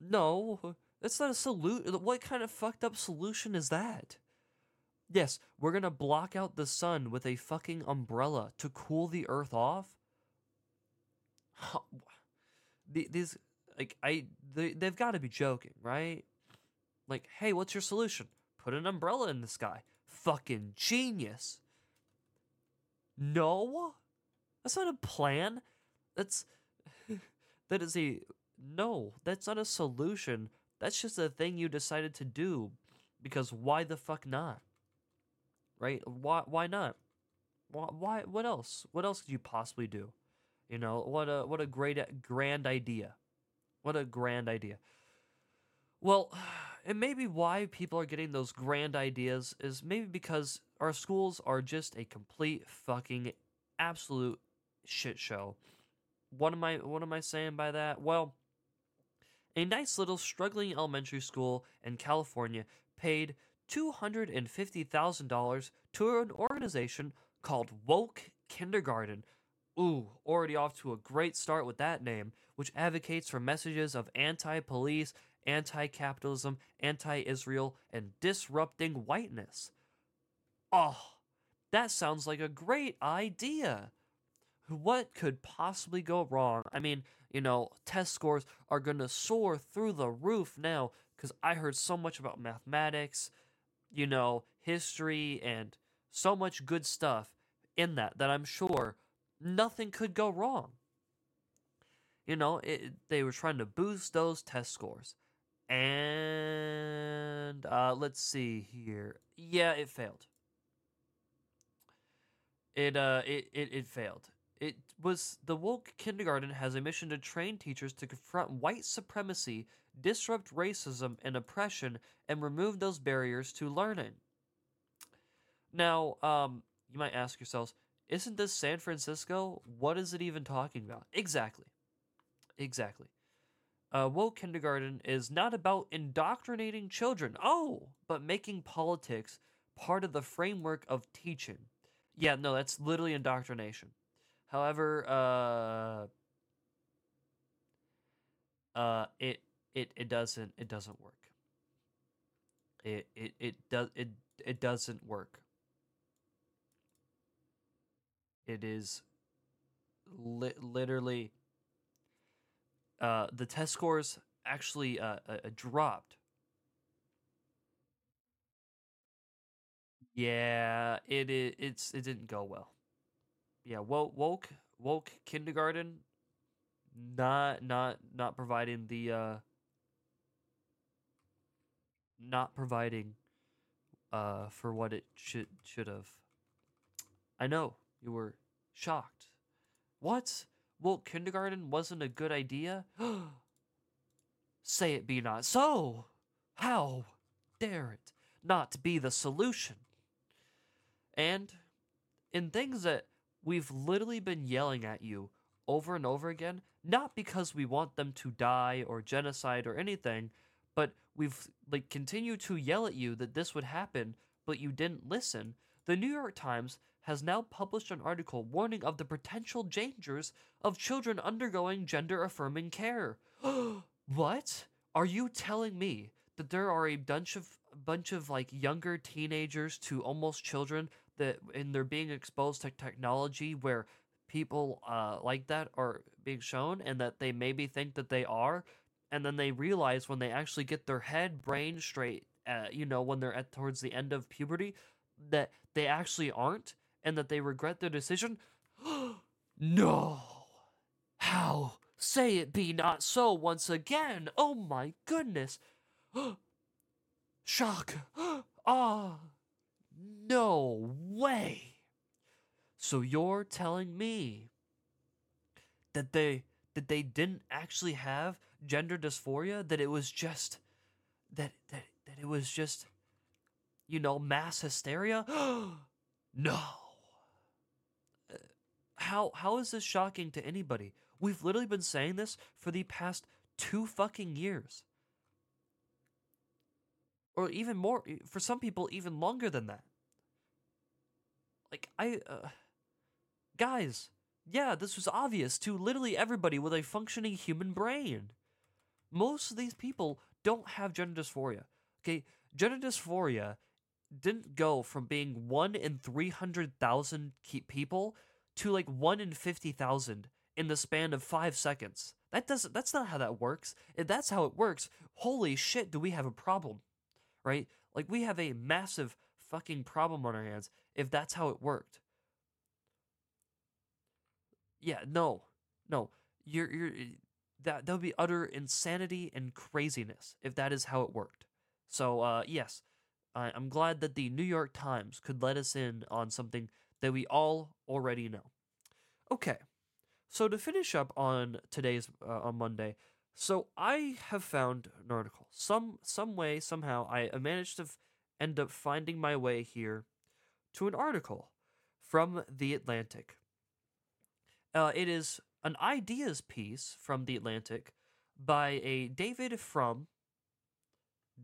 No, that's not a solution. What kind of fucked up solution is that? Yes, we're gonna block out the sun with a fucking umbrella to cool the earth off. These like I they they've got to be joking, right? Like, hey, what's your solution? Put an umbrella in the sky. Fucking genius. No, that's not a plan. That's that is a no. That's not a solution. That's just a thing you decided to do because why the fuck not? Right? Why why not? Why, why what else? What else could you possibly do? You know, what a what a great grand idea. What a grand idea. Well, and maybe why people are getting those grand ideas is maybe because our schools are just a complete fucking absolute shit show. What am I what am I saying by that? Well, a nice little struggling elementary school in California paid $250,000 to an organization called Woke Kindergarten. Ooh, already off to a great start with that name, which advocates for messages of anti police, anti capitalism, anti Israel, and disrupting whiteness. Oh, that sounds like a great idea. What could possibly go wrong? I mean, you know, test scores are going to soar through the roof now because I heard so much about mathematics, you know, history, and so much good stuff in that that I'm sure nothing could go wrong. You know, it, they were trying to boost those test scores. And uh, let's see here. Yeah, it failed. It uh it, it, it failed. It was the woke kindergarten has a mission to train teachers to confront white supremacy, disrupt racism and oppression, and remove those barriers to learning. Now, um, you might ask yourselves, isn't this San Francisco? What is it even talking about? Exactly. Exactly. Uh, woke kindergarten is not about indoctrinating children, oh, but making politics part of the framework of teaching. Yeah, no, that's literally indoctrination. However, uh, uh, it it it doesn't it doesn't work. It it it does it it doesn't work. It is li- literally uh, the test scores actually uh, uh, uh, dropped. Yeah, it, it it's it didn't go well. Yeah, woke woke woke kindergarten not not not providing the uh not providing uh for what it should should have. I know you were shocked. What? Well, kindergarten wasn't a good idea? Say it be not so. How dare it not be the solution? And in things that we've literally been yelling at you over and over again, not because we want them to die or genocide or anything, but we've like continued to yell at you that this would happen, but you didn't listen. The New York Times has now published an article warning of the potential dangers of children undergoing gender affirming care. what? Are you telling me that there are a bunch of bunch of like younger teenagers to almost children that and they're being exposed to technology where people uh, like that are being shown and that they maybe think that they are and then they realize when they actually get their head brain straight uh, you know when they're at towards the end of puberty that they actually aren't and that they regret their decision? No. How? Say it be not so once again. Oh my goodness. Shock. Ah. No way. So you're telling me that they that they didn't actually have gender dysphoria? That it was just that that that it was just you know mass hysteria? No How how is this shocking to anybody? We've literally been saying this for the past two fucking years. Or even more for some people even longer than that. Like I uh, guys, yeah, this was obvious to literally everybody with a functioning human brain. Most of these people don't have gender dysphoria. Okay, gender dysphoria didn't go from being 1 in 300,000 people to like 1 in 50,000 in the span of 5 seconds. That doesn't that's not how that works. If that's how it works, holy shit, do we have a problem? Right? Like we have a massive fucking problem on our hands if that's how it worked. Yeah, no. No. You're you're that that would be utter insanity and craziness if that is how it worked. So uh yes, I, I'm glad that the New York Times could let us in on something that we all already know. Okay, so to finish up on today's uh, on Monday, so I have found an article. Some some way somehow I managed to f- end up finding my way here to an article from the Atlantic. Uh, it is an ideas piece from the Atlantic by a David Frum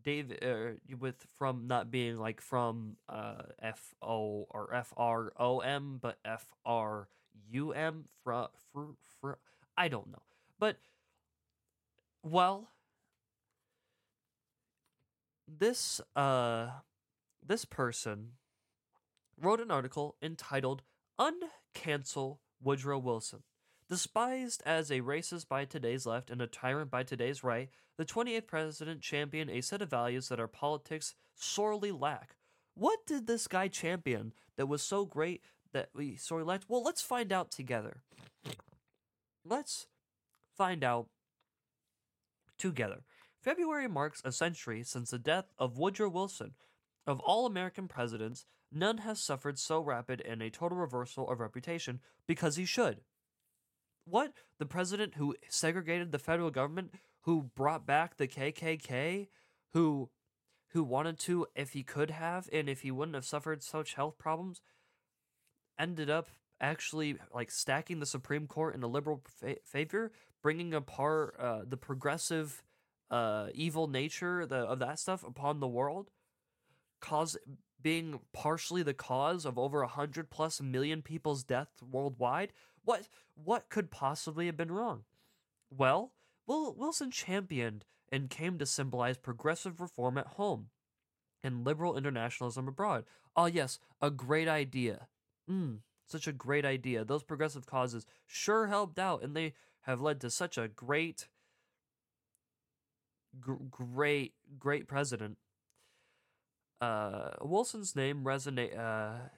David uh, with from not being like from uh, F O or F R O M, but F R U M. Fr, fr, fr, I don't know, but well, this uh, this person wrote an article entitled "Uncancel Woodrow Wilson." Despised as a racist by today's left and a tyrant by today's right, the 28th president championed a set of values that our politics sorely lack. What did this guy champion that was so great that we sorely lacked? Well, let's find out together. Let's find out together. February marks a century since the death of Woodrow Wilson. Of all American presidents, none has suffered so rapid and a total reversal of reputation because he should. What? The president who segregated the federal government, who brought back the KKK, who who wanted to if he could have and if he wouldn't have suffered such health problems, ended up actually like stacking the Supreme Court in a liberal fa- favor, bringing apart uh, the progressive uh, evil nature the, of that stuff upon the world, cause being partially the cause of over a hundred plus million people's death worldwide. What what could possibly have been wrong? Well, Wilson championed and came to symbolize progressive reform at home and liberal internationalism abroad. Ah, yes, a great idea. Mm, such a great idea. Those progressive causes sure helped out, and they have led to such a great, gr- great, great president. Uh, Wilson's name resonate. Uh,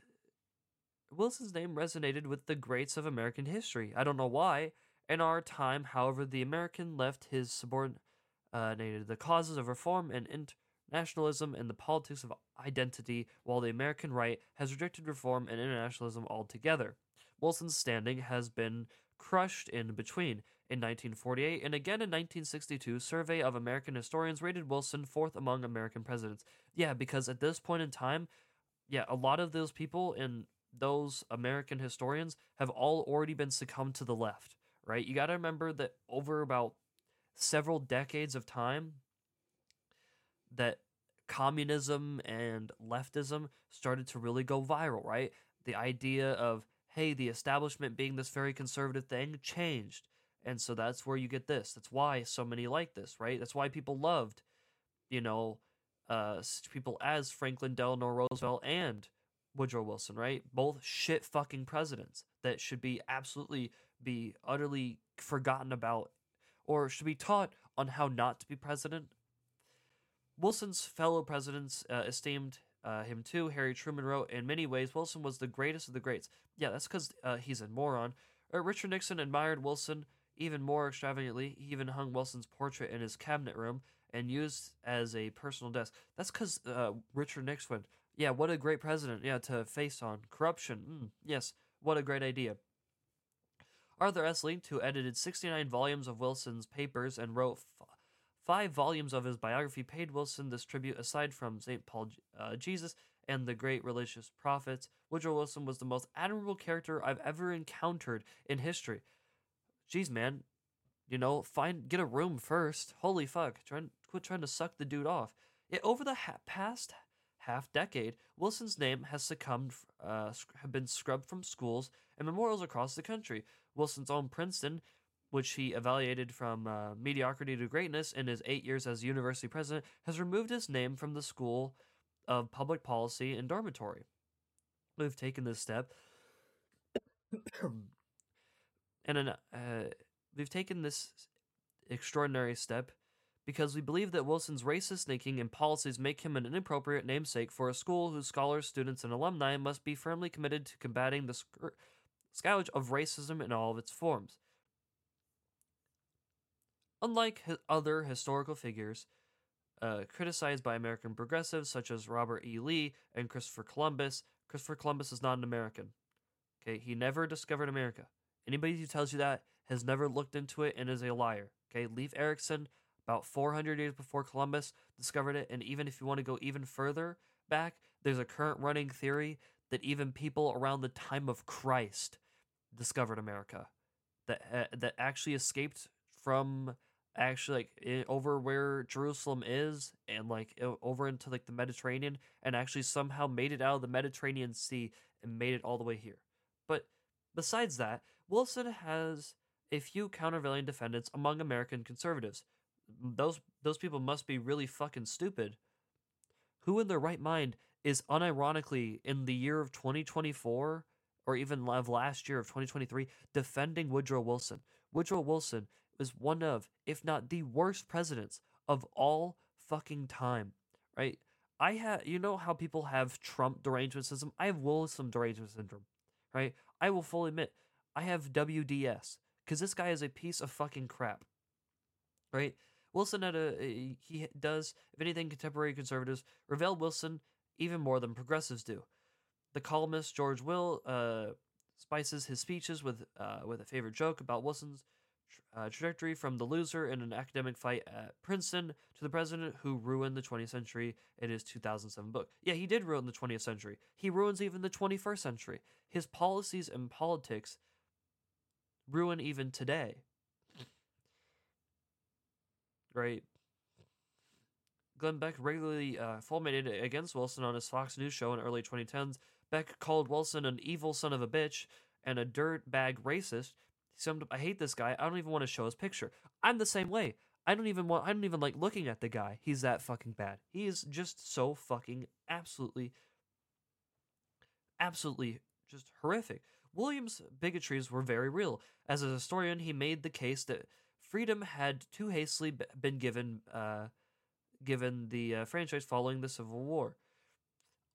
Wilson's name resonated with the greats of American history. I don't know why. In our time, however, the American left his subordinated the causes of reform and internationalism and the politics of identity, while the American right has rejected reform and internationalism altogether. Wilson's standing has been crushed in between. In 1948 and again in 1962, survey of American historians rated Wilson fourth among American presidents. Yeah, because at this point in time, yeah, a lot of those people in those American historians have all already been succumbed to the left, right? You got to remember that over about several decades of time that communism and leftism started to really go viral, right? The idea of hey, the establishment being this very conservative thing changed. And so that's where you get this. That's why so many like this, right? That's why people loved, you know, uh, people as Franklin Delano Roosevelt and Woodrow Wilson, right? Both shit fucking presidents that should be absolutely be utterly forgotten about or should be taught on how not to be president. Wilson's fellow presidents uh, esteemed uh, him too. Harry Truman wrote, In many ways, Wilson was the greatest of the greats. Yeah, that's because uh, he's a moron. Uh, Richard Nixon admired Wilson even more extravagantly. He even hung Wilson's portrait in his cabinet room and used as a personal desk. That's because uh, Richard Nixon. Yeah, what a great president. Yeah, to face on corruption. Mm, yes, what a great idea. Arthur S. Link, who edited 69 volumes of Wilson's papers and wrote f- five volumes of his biography, paid Wilson this tribute aside from St. Paul uh, Jesus and the great religious prophets, Woodrow Wilson was the most admirable character I've ever encountered in history. Jeez, man, you know, find get a room first. Holy fuck, trying quit trying to suck the dude off. It, over the ha- past half decade, Wilson's name has succumbed, uh, have been scrubbed from schools and memorials across the country. Wilson's own Princeton, which he evaluated from uh, mediocrity to greatness in his eight years as university president, has removed his name from the School of Public Policy and Dormitory. We've taken this step. and an, uh, we've taken this extraordinary step because we believe that Wilson's racist thinking and policies make him an inappropriate namesake for a school whose scholars, students, and alumni must be firmly committed to combating the scourge of racism in all of its forms. Unlike other historical figures uh, criticized by American progressives such as Robert E. Lee and Christopher Columbus, Christopher Columbus is not an American. Okay, he never discovered America. Anybody who tells you that has never looked into it and is a liar. Okay, Leif Erikson, about 400 years before Columbus discovered it, and even if you want to go even further back, there's a current running theory that even people around the time of Christ discovered America, that uh, that actually escaped from actually like over where Jerusalem is and like over into like the Mediterranean and actually somehow made it out of the Mediterranean Sea and made it all the way here. But besides that, Wilson has a few countervailing defendants among American conservatives. Those those people must be really fucking stupid. Who in their right mind is unironically in the year of 2024 or even of last year of 2023 defending Woodrow Wilson? Woodrow Wilson is one of, if not the worst presidents of all fucking time, right? I have, you know how people have Trump derangement syndrome? I have Wilson derangement syndrome, right? I will fully admit, I have WDS because this guy is a piece of fucking crap, right? Wilson had a, he does, if anything, contemporary conservatives reveal Wilson even more than progressives do. The columnist George Will uh, spices his speeches with uh, with a favorite joke about Wilson's uh, trajectory from the loser in an academic fight at Princeton to the president who ruined the 20th century in his 2007 book. Yeah, he did ruin the 20th century. He ruins even the 21st century. His policies and politics ruin even today. Right. Glenn Beck regularly uh, fulminated against Wilson on his Fox News show in early 2010s. Beck called Wilson an evil son of a bitch and a dirtbag racist some I hate this guy. I don't even want to show his picture. I'm the same way. I don't even want I don't even like looking at the guy. He's that fucking bad. He is just so fucking absolutely absolutely just horrific. Williams' bigotries were very real. As a historian, he made the case that freedom had too hastily been given uh, given the uh, franchise following the Civil War.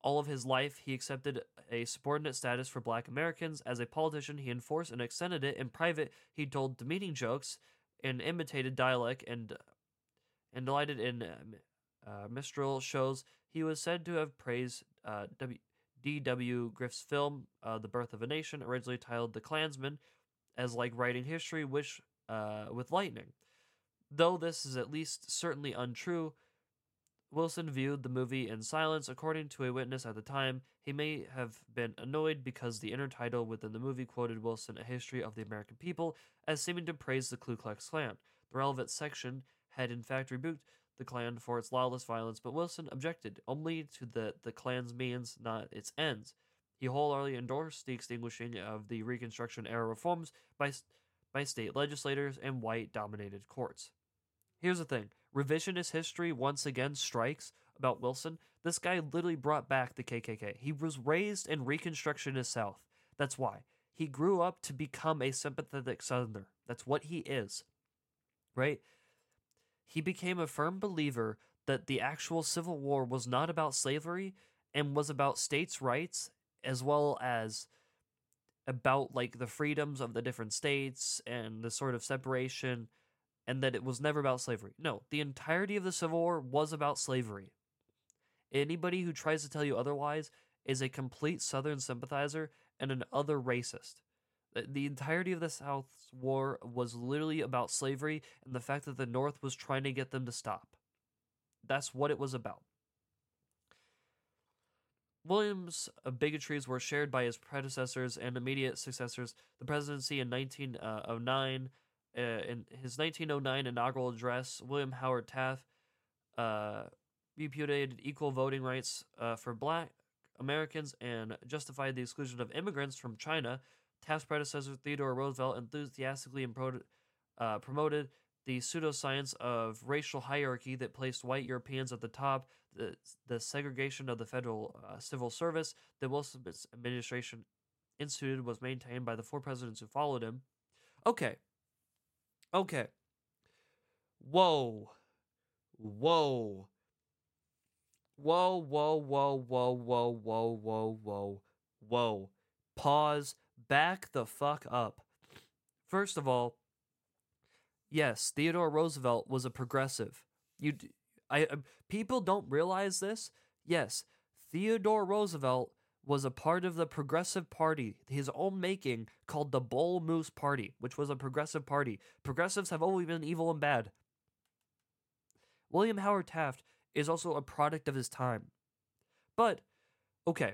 All of his life, he accepted a subordinate status for black Americans. As a politician, he enforced and extended it. In private, he told demeaning jokes and imitated dialect and and delighted in uh, minstrel shows. He was said to have praised uh, D.W. Griffith's film, uh, The Birth of a Nation, originally titled The Klansman, as like writing history which, uh, with lightning. Though this is at least certainly untrue, Wilson viewed the movie in silence. According to a witness at the time, he may have been annoyed because the intertitle within the movie quoted Wilson a history of the American people as seeming to praise the Ku Klux Klan. The relevant section had in fact rebuked the Klan for its lawless violence, but Wilson objected only to the, the Klan's means, not its ends. He wholeheartedly endorsed the extinguishing of the Reconstruction era reforms by, by state legislators and white dominated courts. Here's the thing revisionist history once again strikes about Wilson. This guy literally brought back the KKK. He was raised in Reconstructionist South. That's why. He grew up to become a sympathetic Southerner. That's what he is. Right? He became a firm believer that the actual Civil War was not about slavery and was about states' rights as well as about like the freedoms of the different states and the sort of separation and that it was never about slavery. No, the entirety of the Civil War was about slavery. Anybody who tries to tell you otherwise is a complete Southern sympathizer and an other racist. The entirety of the South's war was literally about slavery and the fact that the North was trying to get them to stop. That's what it was about. Williams' uh, bigotries were shared by his predecessors and immediate successors. The presidency in 1909, uh, in his 1909 inaugural address, William Howard Taft uh, repudiated equal voting rights uh, for black Americans and justified the exclusion of immigrants from China. Taft's predecessor, Theodore Roosevelt, enthusiastically pro- uh, promoted the pseudoscience of racial hierarchy that placed white Europeans at the top, the, the segregation of the federal uh, civil service that Wilson administration instituted was maintained by the four presidents who followed him. Okay. Okay. Whoa. Whoa. Whoa, whoa, whoa, whoa, whoa, whoa, whoa, whoa, whoa. Pause. Back the fuck up. First of all, yes, Theodore Roosevelt was a progressive. You, I, I people don't realize this. Yes, Theodore Roosevelt was a part of the Progressive Party, his own making, called the Bull Moose Party, which was a progressive party. Progressives have always been evil and bad. William Howard Taft is also a product of his time. But, okay,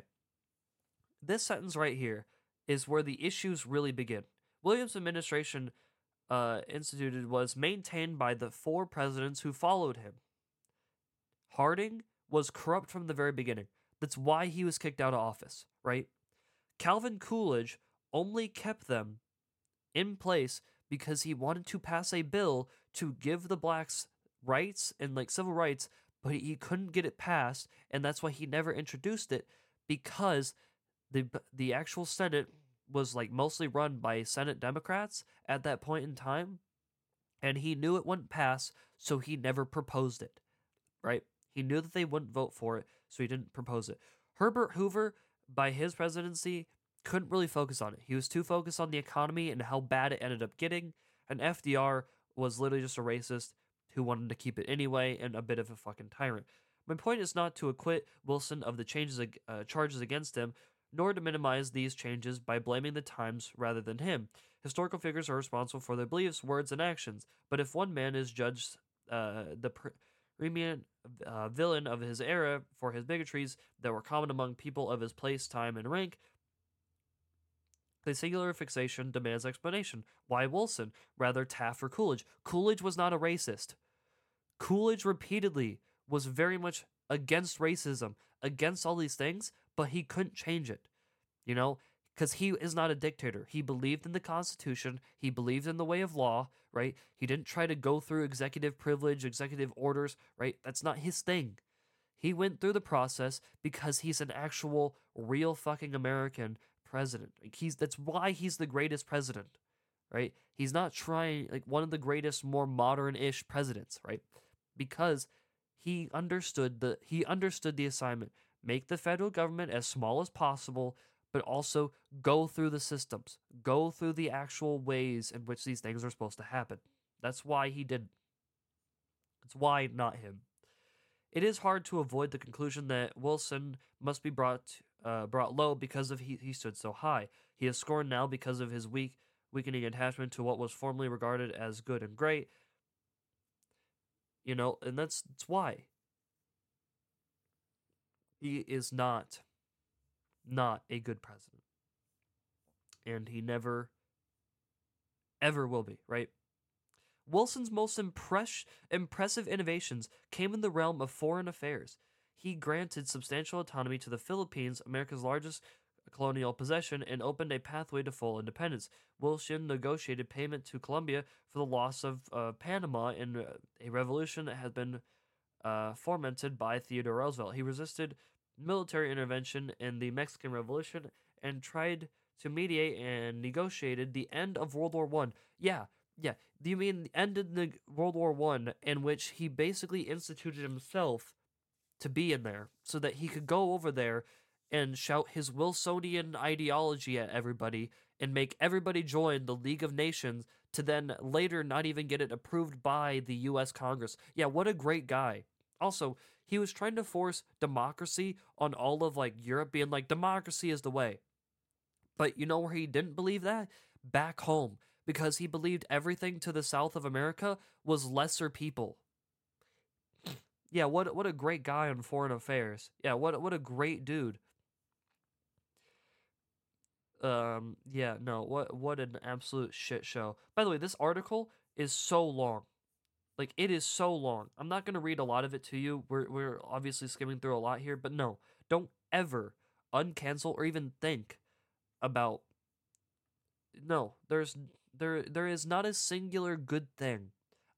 this sentence right here is where the issues really begin. Williams' administration uh, instituted was maintained by the four presidents who followed him. Harding was corrupt from the very beginning. That's why he was kicked out of office, right? Calvin Coolidge only kept them in place because he wanted to pass a bill to give the blacks rights and like civil rights, but he couldn't get it passed, and that's why he never introduced it because the the actual Senate was like mostly run by Senate Democrats at that point in time, and he knew it wouldn't pass, so he never proposed it. Right? He knew that they wouldn't vote for it, so he didn't propose it. Herbert Hoover, by his presidency, couldn't really focus on it. He was too focused on the economy and how bad it ended up getting, and FDR was literally just a racist who wanted to keep it anyway and a bit of a fucking tyrant. My point is not to acquit Wilson of the changes uh, charges against him, nor to minimize these changes by blaming the times rather than him. Historical figures are responsible for their beliefs, words, and actions. But if one man is judged uh, the preeminent uh, villain of his era for his bigotries that were common among people of his place, time, and rank, the singular fixation demands explanation. Why Wilson? Rather Taft or Coolidge? Coolidge was not a racist. Coolidge repeatedly was very much against racism, against all these things, but he couldn't change it. You know, because he is not a dictator. He believed in the Constitution, he believed in the way of law, right? He didn't try to go through executive privilege, executive orders, right? That's not his thing. He went through the process because he's an actual, real fucking American president. Like he's that's why he's the greatest president, right? He's not trying like one of the greatest, more modern-ish presidents, right? because he understood the he understood the assignment make the federal government as small as possible but also go through the systems go through the actual ways in which these things are supposed to happen. That's why he did it's why not him. It is hard to avoid the conclusion that wilson must be brought uh, brought low because of he, he stood so high. He is scorned now because of his weak weakening attachment to what was formerly regarded as good and great. You know, and that's, that's why. He is not, not a good president. And he never, ever will be, right? Wilson's most impress- impressive innovations came in the realm of foreign affairs. He granted substantial autonomy to the Philippines, America's largest colonial possession and opened a pathway to full independence. Wilson negotiated payment to Colombia for the loss of uh, Panama in uh, a revolution that had been uh, fomented by Theodore Roosevelt. He resisted military intervention in the Mexican Revolution and tried to mediate and negotiated the end of World War One. Yeah, yeah. Do you mean the end of the World War One, in which he basically instituted himself to be in there, so that he could go over there and shout his Wilsonian ideology at everybody and make everybody join the League of Nations to then later not even get it approved by the US Congress. Yeah, what a great guy. Also, he was trying to force democracy on all of like Europe being like democracy is the way. But you know where he didn't believe that? Back home because he believed everything to the south of America was lesser people. Yeah, what what a great guy on foreign affairs. Yeah, what what a great dude. Um, yeah, no, what what an absolute shit show. By the way, this article is so long. Like it is so long. I'm not gonna read a lot of it to you. We're we're obviously skimming through a lot here, but no, don't ever uncancel or even think about no, there's there there is not a singular good thing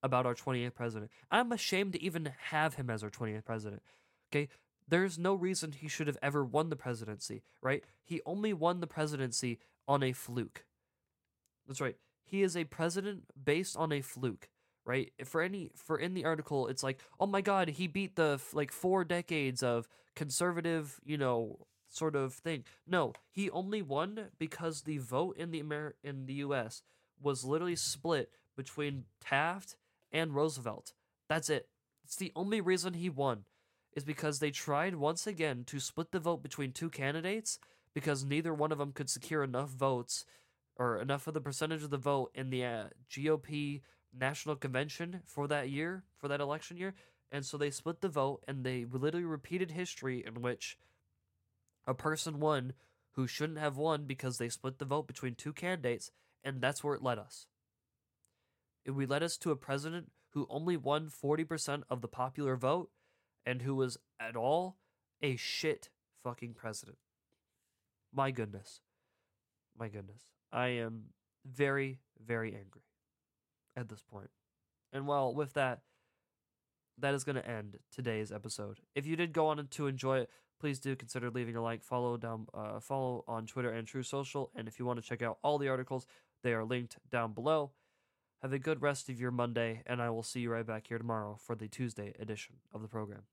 about our 28th president. I'm ashamed to even have him as our 28th president. Okay? There's no reason he should have ever won the presidency, right? He only won the presidency on a fluke. That's right. He is a president based on a fluke, right? For any for in the article, it's like, "Oh my god, he beat the like 4 decades of conservative, you know, sort of thing." No, he only won because the vote in the Amer- in the US was literally split between Taft and Roosevelt. That's it. It's the only reason he won is because they tried once again to split the vote between two candidates because neither one of them could secure enough votes or enough of the percentage of the vote in the uh, GOP national convention for that year, for that election year. And so they split the vote and they literally repeated history in which a person won who shouldn't have won because they split the vote between two candidates, and that's where it led us. It we led us to a president who only won 40% of the popular vote and who was at all a shit fucking president. My goodness. My goodness. I am very, very angry at this point. And well, with that, that is going to end today's episode. If you did go on to enjoy it, please do consider leaving a like, follow down, uh, follow on Twitter and Truth Social, and if you want to check out all the articles, they are linked down below. Have a good rest of your Monday, and I will see you right back here tomorrow for the Tuesday edition of the program.